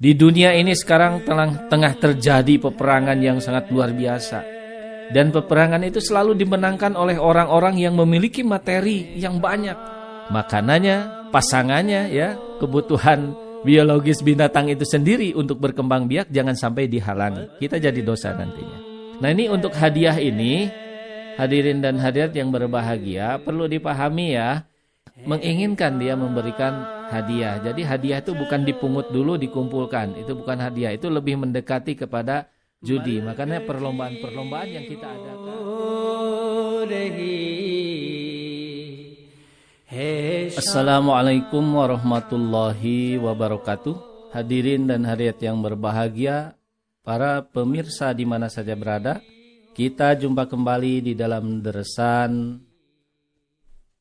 Di dunia ini sekarang tengah, terjadi peperangan yang sangat luar biasa. Dan peperangan itu selalu dimenangkan oleh orang-orang yang memiliki materi yang banyak. Makanannya, pasangannya, ya, kebutuhan biologis binatang itu sendiri untuk berkembang biak jangan sampai dihalangi. Kita jadi dosa nantinya. Nah ini untuk hadiah ini, hadirin dan hadirat yang berbahagia, perlu dipahami ya, menginginkan dia memberikan hadiah. Jadi hadiah itu bukan dipungut dulu dikumpulkan, itu bukan hadiah, itu lebih mendekati kepada judi. Makanya perlombaan-perlombaan yang kita adakan. Assalamualaikum warahmatullahi wabarakatuh. Hadirin dan hadirat yang berbahagia, para pemirsa di mana saja berada, kita jumpa kembali di dalam deresan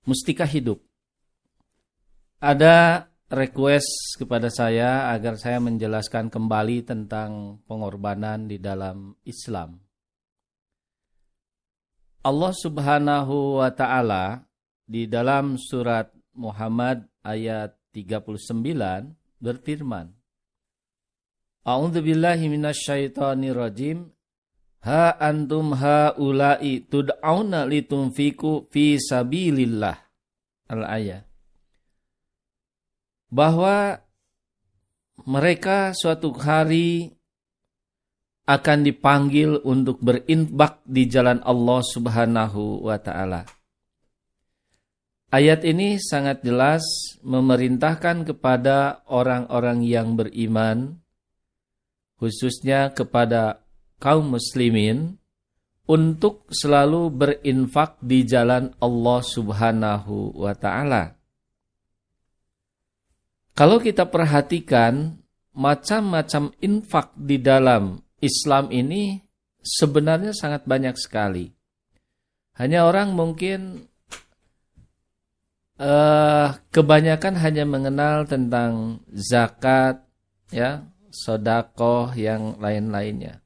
Mustika Hidup. Ada request kepada saya agar saya menjelaskan kembali tentang pengorbanan di dalam Islam. Allah Subhanahu wa taala di dalam surat Muhammad ayat 39 berfirman A'udzu billahi minasyaitonir rajim Ha antum haula'i tud'auna litunfiku fi sabilillah. Al-ayat Bahwa mereka suatu hari akan dipanggil untuk berinfak di jalan Allah Subhanahu wa taala. Ayat ini sangat jelas memerintahkan kepada orang-orang yang beriman, khususnya kepada kaum muslimin, untuk selalu berinfak di jalan Allah subhanahu wa ta'ala. Kalau kita perhatikan, macam-macam infak di dalam Islam ini sebenarnya sangat banyak sekali. Hanya orang mungkin uh, kebanyakan hanya mengenal tentang zakat, ya, sodakoh yang lain-lainnya.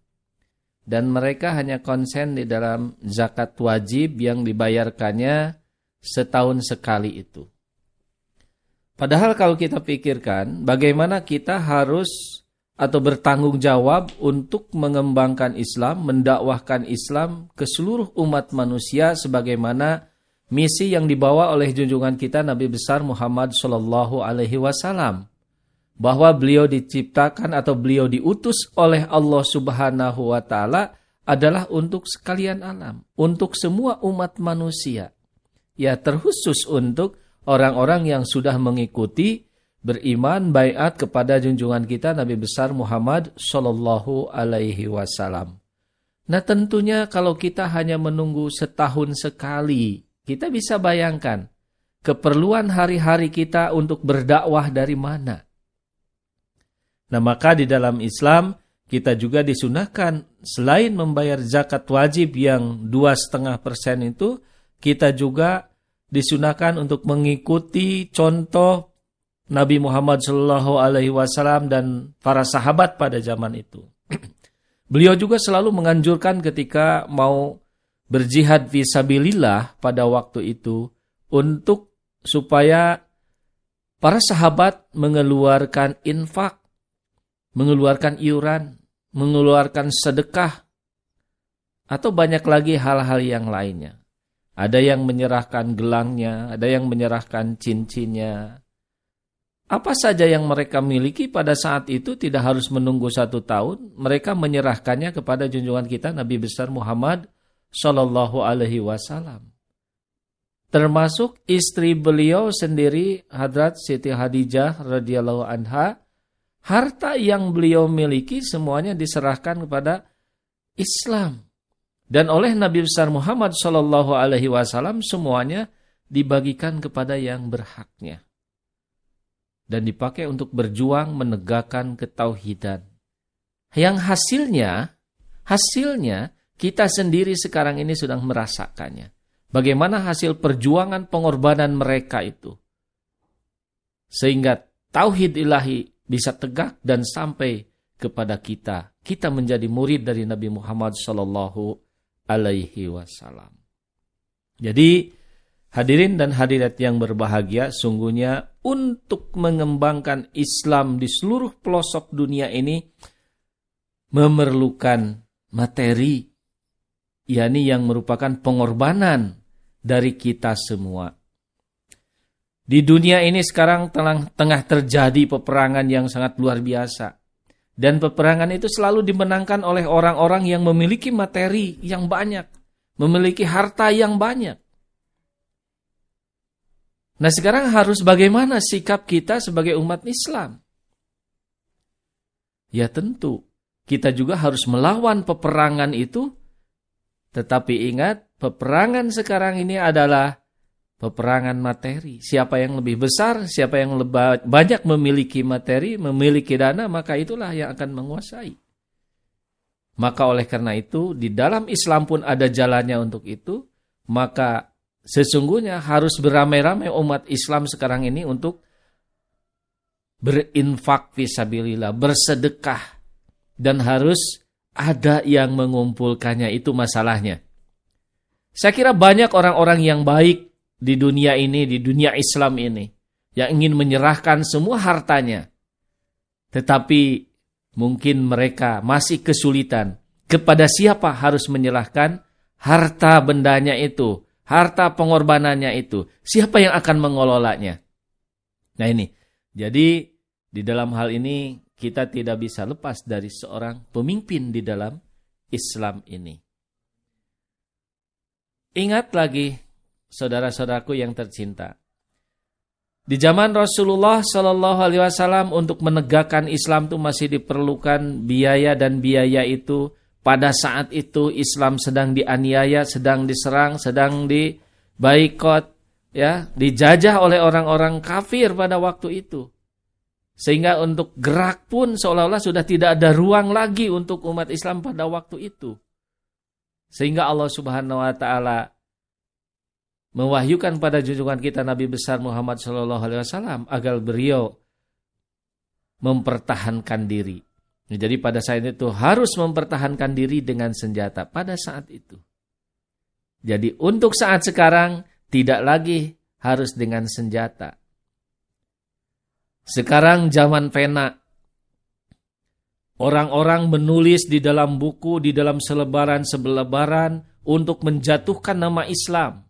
Dan mereka hanya konsen di dalam zakat wajib yang dibayarkannya setahun sekali itu. Padahal kalau kita pikirkan bagaimana kita harus atau bertanggung jawab untuk mengembangkan Islam, mendakwahkan Islam ke seluruh umat manusia sebagaimana misi yang dibawa oleh junjungan kita Nabi besar Muhammad Shallallahu Alaihi Wasallam bahwa beliau diciptakan atau beliau diutus oleh Allah Subhanahu Wa Taala adalah untuk sekalian alam, untuk semua umat manusia. Ya terkhusus untuk orang-orang yang sudah mengikuti beriman bayat kepada junjungan kita Nabi besar Muhammad Shallallahu Alaihi Wasallam. Nah tentunya kalau kita hanya menunggu setahun sekali kita bisa bayangkan keperluan hari-hari kita untuk berdakwah dari mana. Nah maka di dalam Islam kita juga disunahkan selain membayar zakat wajib yang dua setengah persen itu, kita juga disunahkan untuk mengikuti contoh Nabi Muhammad Shallallahu Alaihi Wasallam dan para sahabat pada zaman itu. Beliau juga selalu menganjurkan ketika mau berjihad visabilillah pada waktu itu untuk supaya para sahabat mengeluarkan infak, mengeluarkan iuran, mengeluarkan sedekah, atau banyak lagi hal-hal yang lainnya. Ada yang menyerahkan gelangnya, ada yang menyerahkan cincinnya. Apa saja yang mereka miliki pada saat itu tidak harus menunggu satu tahun. Mereka menyerahkannya kepada junjungan kita Nabi besar Muhammad Shallallahu Alaihi Wasallam. Termasuk istri beliau sendiri Hadrat Siti Hadijah radhiyallahu anha, harta yang beliau miliki semuanya diserahkan kepada Islam. Dan oleh Nabi besar Muhammad Shallallahu Alaihi Wasallam semuanya dibagikan kepada yang berhaknya dan dipakai untuk berjuang menegakkan ketauhidan. Yang hasilnya, hasilnya kita sendiri sekarang ini sedang merasakannya. Bagaimana hasil perjuangan pengorbanan mereka itu. Sehingga tauhid ilahi bisa tegak dan sampai kepada kita. Kita menjadi murid dari Nabi Muhammad Sallallahu Alaihi Wasallam. Jadi Hadirin dan hadirat yang berbahagia, sungguhnya untuk mengembangkan Islam di seluruh pelosok dunia ini memerlukan materi, yakni yang merupakan pengorbanan dari kita semua. Di dunia ini sekarang tengah, tengah terjadi peperangan yang sangat luar biasa. Dan peperangan itu selalu dimenangkan oleh orang-orang yang memiliki materi yang banyak, memiliki harta yang banyak. Nah sekarang harus bagaimana sikap kita sebagai umat Islam? Ya tentu, kita juga harus melawan peperangan itu. Tetapi ingat, peperangan sekarang ini adalah peperangan materi. Siapa yang lebih besar, siapa yang lebih banyak memiliki materi, memiliki dana, maka itulah yang akan menguasai. Maka oleh karena itu, di dalam Islam pun ada jalannya untuk itu, maka Sesungguhnya harus beramai-ramai umat Islam sekarang ini untuk berinfak visabilillah, bersedekah. Dan harus ada yang mengumpulkannya, itu masalahnya. Saya kira banyak orang-orang yang baik di dunia ini, di dunia Islam ini. Yang ingin menyerahkan semua hartanya. Tetapi mungkin mereka masih kesulitan. Kepada siapa harus menyerahkan harta bendanya itu harta pengorbanannya itu, siapa yang akan mengelolanya? Nah ini, jadi di dalam hal ini kita tidak bisa lepas dari seorang pemimpin di dalam Islam ini. Ingat lagi, saudara-saudaraku yang tercinta. Di zaman Rasulullah Shallallahu Alaihi Wasallam untuk menegakkan Islam itu masih diperlukan biaya dan biaya itu pada saat itu Islam sedang dianiaya, sedang diserang, sedang dibaikot, ya, dijajah oleh orang-orang kafir pada waktu itu. Sehingga untuk gerak pun seolah-olah sudah tidak ada ruang lagi untuk umat Islam pada waktu itu. Sehingga Allah Subhanahu wa taala mewahyukan pada junjungan kita Nabi besar Muhammad sallallahu alaihi wasallam agar beliau mempertahankan diri jadi pada saat itu harus mempertahankan diri dengan senjata pada saat itu. Jadi untuk saat sekarang tidak lagi harus dengan senjata. Sekarang zaman pena. Orang-orang menulis di dalam buku, di dalam selebaran-selebaran untuk menjatuhkan nama Islam.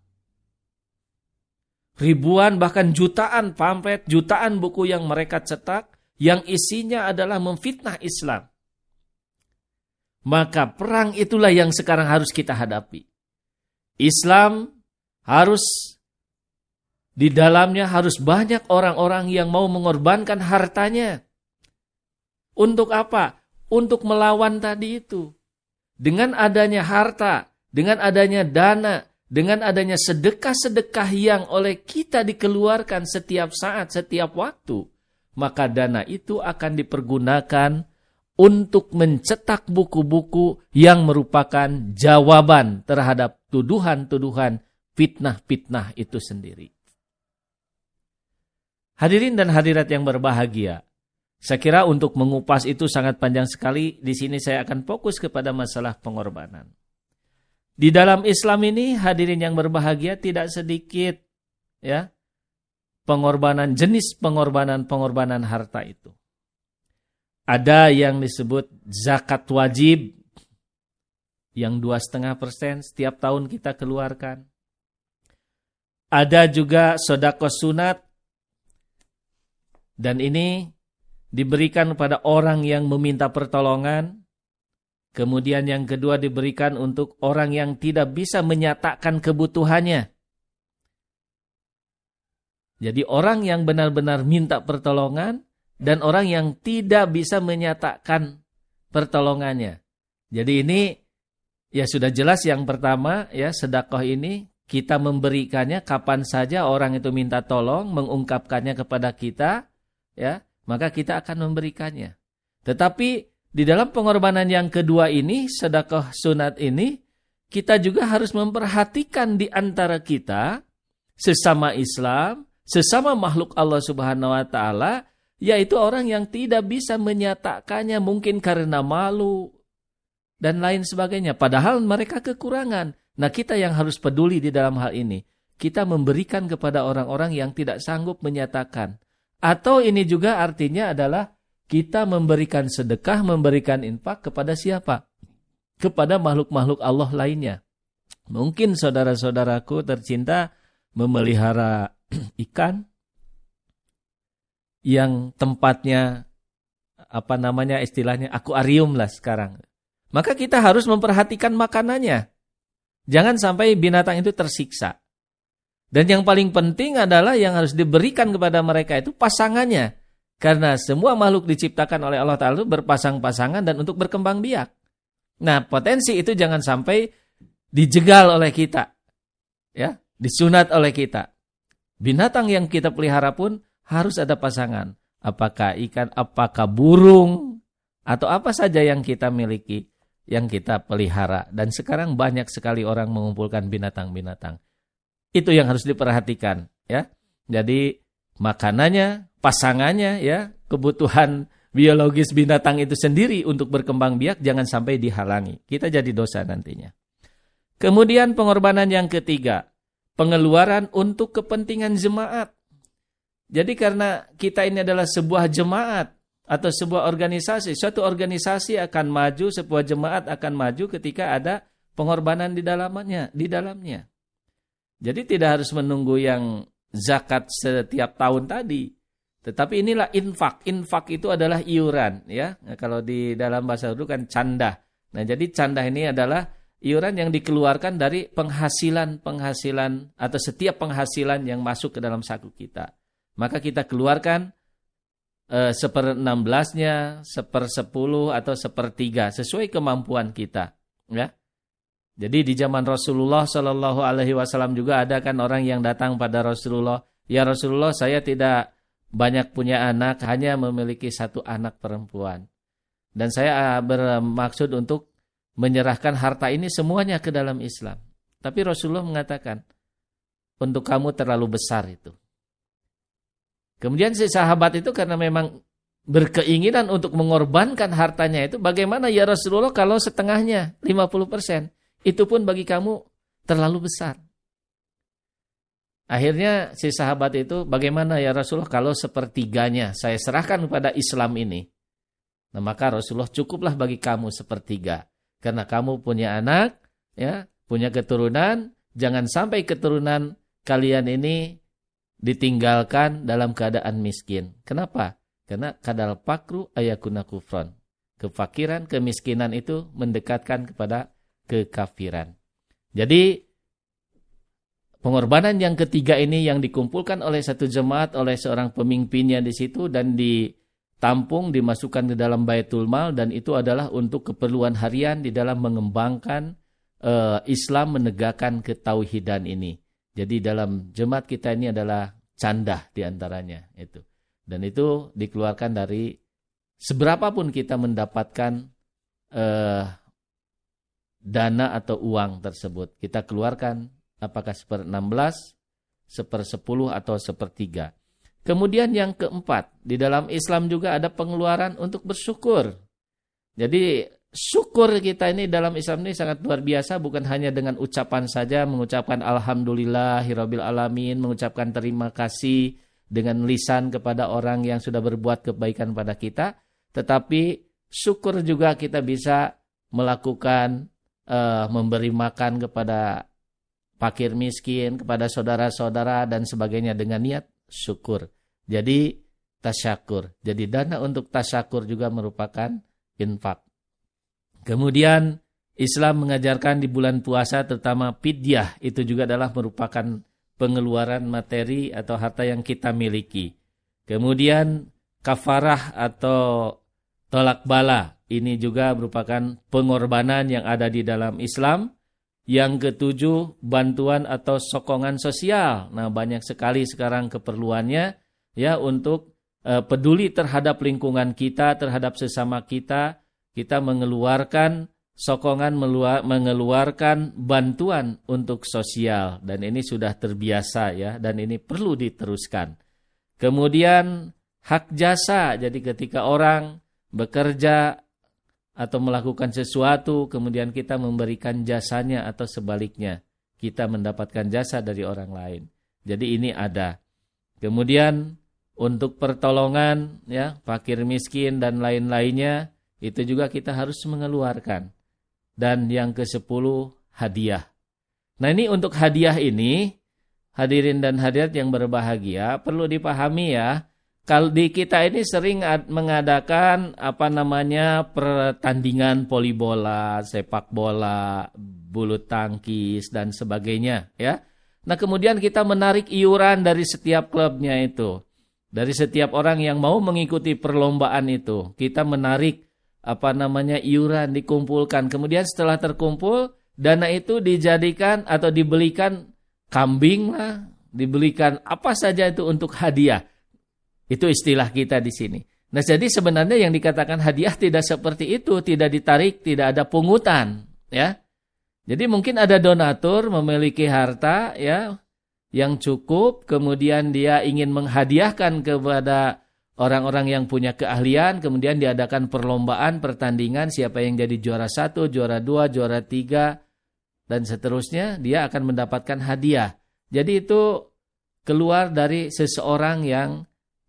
Ribuan bahkan jutaan pamflet, jutaan buku yang mereka cetak yang isinya adalah memfitnah Islam. Maka perang itulah yang sekarang harus kita hadapi. Islam harus di dalamnya harus banyak orang-orang yang mau mengorbankan hartanya. Untuk apa? Untuk melawan tadi itu. Dengan adanya harta, dengan adanya dana, dengan adanya sedekah-sedekah yang oleh kita dikeluarkan setiap saat, setiap waktu maka dana itu akan dipergunakan untuk mencetak buku-buku yang merupakan jawaban terhadap tuduhan-tuduhan fitnah-fitnah itu sendiri. Hadirin dan hadirat yang berbahagia, saya kira untuk mengupas itu sangat panjang sekali. Di sini saya akan fokus kepada masalah pengorbanan. Di dalam Islam ini hadirin yang berbahagia tidak sedikit ya pengorbanan jenis pengorbanan-pengorbanan harta itu. Ada yang disebut zakat wajib yang dua setengah persen setiap tahun kita keluarkan. Ada juga sodako sunat dan ini diberikan kepada orang yang meminta pertolongan. Kemudian yang kedua diberikan untuk orang yang tidak bisa menyatakan kebutuhannya. Jadi orang yang benar-benar minta pertolongan dan orang yang tidak bisa menyatakan pertolongannya. Jadi ini ya sudah jelas yang pertama ya sedekah ini kita memberikannya kapan saja orang itu minta tolong mengungkapkannya kepada kita ya maka kita akan memberikannya. Tetapi di dalam pengorbanan yang kedua ini sedekah sunat ini kita juga harus memperhatikan di antara kita sesama Islam sesama makhluk Allah Subhanahu wa taala yaitu orang yang tidak bisa menyatakannya mungkin karena malu dan lain sebagainya padahal mereka kekurangan. Nah, kita yang harus peduli di dalam hal ini. kita memberikan kepada orang-orang yang tidak sanggup menyatakan. Atau ini juga artinya adalah kita memberikan sedekah, memberikan infak kepada siapa? Kepada makhluk-makhluk Allah lainnya. Mungkin saudara-saudaraku tercinta memelihara ikan yang tempatnya apa namanya istilahnya akuarium lah sekarang. Maka kita harus memperhatikan makanannya. Jangan sampai binatang itu tersiksa. Dan yang paling penting adalah yang harus diberikan kepada mereka itu pasangannya. Karena semua makhluk diciptakan oleh Allah Ta'ala berpasang-pasangan dan untuk berkembang biak. Nah potensi itu jangan sampai dijegal oleh kita. ya Disunat oleh kita. Binatang yang kita pelihara pun harus ada pasangan. Apakah ikan, apakah burung, atau apa saja yang kita miliki, yang kita pelihara. Dan sekarang banyak sekali orang mengumpulkan binatang-binatang. Itu yang harus diperhatikan. ya. Jadi makanannya, pasangannya, ya, kebutuhan biologis binatang itu sendiri untuk berkembang biak jangan sampai dihalangi. Kita jadi dosa nantinya. Kemudian pengorbanan yang ketiga, pengeluaran untuk kepentingan jemaat. Jadi karena kita ini adalah sebuah jemaat atau sebuah organisasi, suatu organisasi akan maju, sebuah jemaat akan maju ketika ada pengorbanan di dalamnya, di dalamnya. Jadi tidak harus menunggu yang zakat setiap tahun tadi. Tetapi inilah infak. Infak itu adalah iuran, ya. Nah, kalau di dalam bahasa Urdu kan canda. Nah, jadi canda ini adalah iuran yang dikeluarkan dari penghasilan-penghasilan atau setiap penghasilan yang masuk ke dalam saku kita. Maka kita keluarkan eh, seper enam belasnya, seper sepuluh atau sepertiga sesuai kemampuan kita, ya. Jadi di zaman Rasulullah Shallallahu Alaihi Wasallam juga ada kan orang yang datang pada Rasulullah, ya Rasulullah saya tidak banyak punya anak, hanya memiliki satu anak perempuan, dan saya ah, bermaksud untuk menyerahkan harta ini semuanya ke dalam Islam. Tapi Rasulullah mengatakan, untuk kamu terlalu besar itu. Kemudian si sahabat itu karena memang berkeinginan untuk mengorbankan hartanya itu, bagaimana ya Rasulullah kalau setengahnya 50 persen? itu pun bagi kamu terlalu besar. Akhirnya si sahabat itu bagaimana ya Rasulullah kalau sepertiganya saya serahkan kepada Islam ini. Nah maka Rasulullah cukuplah bagi kamu sepertiga. Karena kamu punya anak, ya punya keturunan, jangan sampai keturunan kalian ini ditinggalkan dalam keadaan miskin. Kenapa? Karena kadal pakru ayakuna kufron. Kefakiran, kemiskinan itu mendekatkan kepada kekafiran. Jadi pengorbanan yang ketiga ini yang dikumpulkan oleh satu jemaat oleh seorang pemimpinnya di situ dan ditampung dimasukkan ke dalam baitul mal dan itu adalah untuk keperluan harian di dalam mengembangkan uh, Islam menegakkan ketauhidan ini. Jadi dalam jemaat kita ini adalah candah di antaranya itu. Dan itu dikeluarkan dari seberapapun kita mendapatkan uh, dana atau uang tersebut. Kita keluarkan apakah seper 16, seper 10 atau sepertiga. Kemudian yang keempat, di dalam Islam juga ada pengeluaran untuk bersyukur. Jadi syukur kita ini dalam Islam ini sangat luar biasa bukan hanya dengan ucapan saja mengucapkan alhamdulillah hirobil alamin, mengucapkan terima kasih dengan lisan kepada orang yang sudah berbuat kebaikan pada kita, tetapi syukur juga kita bisa melakukan uh, memberi makan kepada fakir miskin, kepada saudara-saudara dan sebagainya dengan niat syukur. Jadi tasyakur. Jadi dana untuk tasyakur juga merupakan infak. Kemudian Islam mengajarkan di bulan puasa terutama pidyah itu juga adalah merupakan pengeluaran materi atau harta yang kita miliki. Kemudian kafarah atau tolak bala ini juga merupakan pengorbanan yang ada di dalam Islam. Yang ketujuh, bantuan atau sokongan sosial. Nah, banyak sekali sekarang keperluannya ya untuk uh, peduli terhadap lingkungan kita, terhadap sesama kita. Kita mengeluarkan sokongan mengeluarkan bantuan untuk sosial dan ini sudah terbiasa ya dan ini perlu diteruskan. Kemudian hak jasa. Jadi ketika orang bekerja atau melakukan sesuatu kemudian kita memberikan jasanya atau sebaliknya kita mendapatkan jasa dari orang lain. Jadi ini ada. Kemudian untuk pertolongan ya, fakir miskin dan lain-lainnya itu juga kita harus mengeluarkan. Dan yang ke-10 hadiah. Nah, ini untuk hadiah ini hadirin dan hadirat yang berbahagia perlu dipahami ya. Kalau di kita ini sering mengadakan apa namanya pertandingan polibola, sepak bola, bulu tangkis dan sebagainya ya. Nah, kemudian kita menarik iuran dari setiap klubnya itu. Dari setiap orang yang mau mengikuti perlombaan itu, kita menarik apa namanya iuran dikumpulkan. Kemudian setelah terkumpul, dana itu dijadikan atau dibelikan kambing lah, dibelikan apa saja itu untuk hadiah. Itu istilah kita di sini. Nah, jadi sebenarnya yang dikatakan hadiah tidak seperti itu, tidak ditarik, tidak ada pungutan, ya. Jadi mungkin ada donatur memiliki harta ya yang cukup, kemudian dia ingin menghadiahkan kepada orang-orang yang punya keahlian, kemudian diadakan perlombaan, pertandingan, siapa yang jadi juara satu, juara dua, juara tiga, dan seterusnya, dia akan mendapatkan hadiah. Jadi itu keluar dari seseorang yang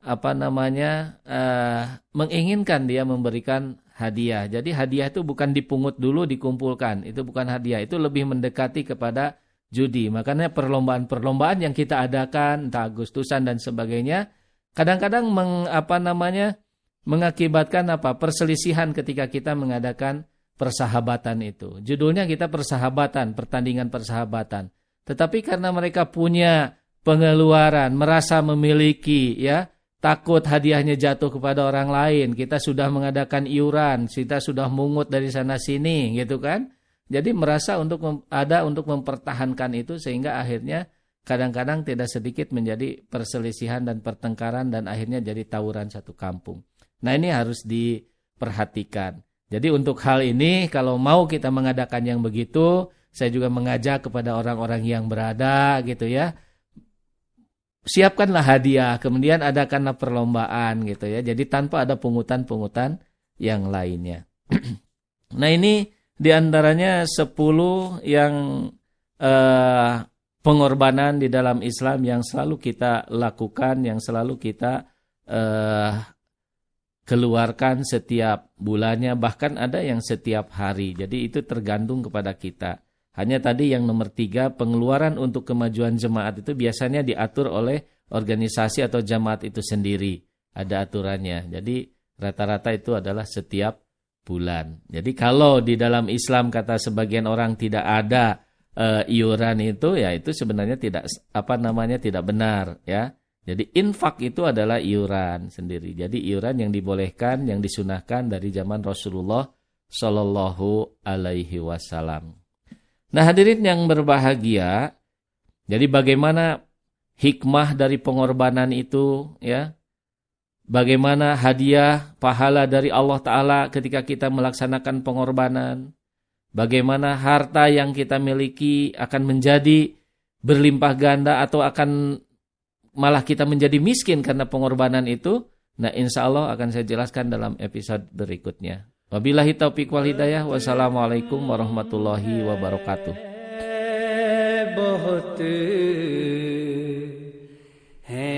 apa namanya uh, menginginkan dia memberikan hadiah. Jadi hadiah itu bukan dipungut dulu dikumpulkan, itu bukan hadiah, itu lebih mendekati kepada judi. Makanya perlombaan-perlombaan yang kita adakan, entah Agustusan dan sebagainya, kadang-kadang meng, apa namanya mengakibatkan apa perselisihan ketika kita mengadakan persahabatan itu. Judulnya kita persahabatan, pertandingan persahabatan. Tetapi karena mereka punya pengeluaran, merasa memiliki ya, takut hadiahnya jatuh kepada orang lain, kita sudah mengadakan iuran, kita sudah mungut dari sana sini gitu kan. Jadi merasa untuk ada untuk mempertahankan itu sehingga akhirnya kadang-kadang tidak sedikit menjadi perselisihan dan pertengkaran dan akhirnya jadi tawuran satu kampung. Nah ini harus diperhatikan. Jadi untuk hal ini kalau mau kita mengadakan yang begitu, saya juga mengajak kepada orang-orang yang berada gitu ya. Siapkanlah hadiah, kemudian adakanlah perlombaan gitu ya. Jadi tanpa ada pungutan-pungutan yang lainnya. nah ini di antaranya 10 yang eh, pengorbanan di dalam Islam yang selalu kita lakukan, yang selalu kita eh, keluarkan setiap bulannya, bahkan ada yang setiap hari. Jadi itu tergantung kepada kita. Hanya tadi yang nomor tiga, pengeluaran untuk kemajuan jemaat itu biasanya diatur oleh organisasi atau jemaat itu sendiri. Ada aturannya. Jadi rata-rata itu adalah setiap bulan. Jadi kalau di dalam Islam kata sebagian orang tidak ada uh, iuran itu ya itu sebenarnya tidak apa namanya tidak benar ya. Jadi infak itu adalah iuran sendiri. Jadi iuran yang dibolehkan, yang disunahkan dari zaman Rasulullah Shallallahu Alaihi Wasallam. Nah hadirin yang berbahagia, jadi bagaimana hikmah dari pengorbanan itu ya bagaimana hadiah pahala dari Allah Ta'ala ketika kita melaksanakan pengorbanan. Bagaimana harta yang kita miliki akan menjadi berlimpah ganda atau akan malah kita menjadi miskin karena pengorbanan itu. Nah insya Allah akan saya jelaskan dalam episode berikutnya. Wabillahi taufiq wal hidayah. Wassalamualaikum warahmatullahi wabarakatuh. बहुत है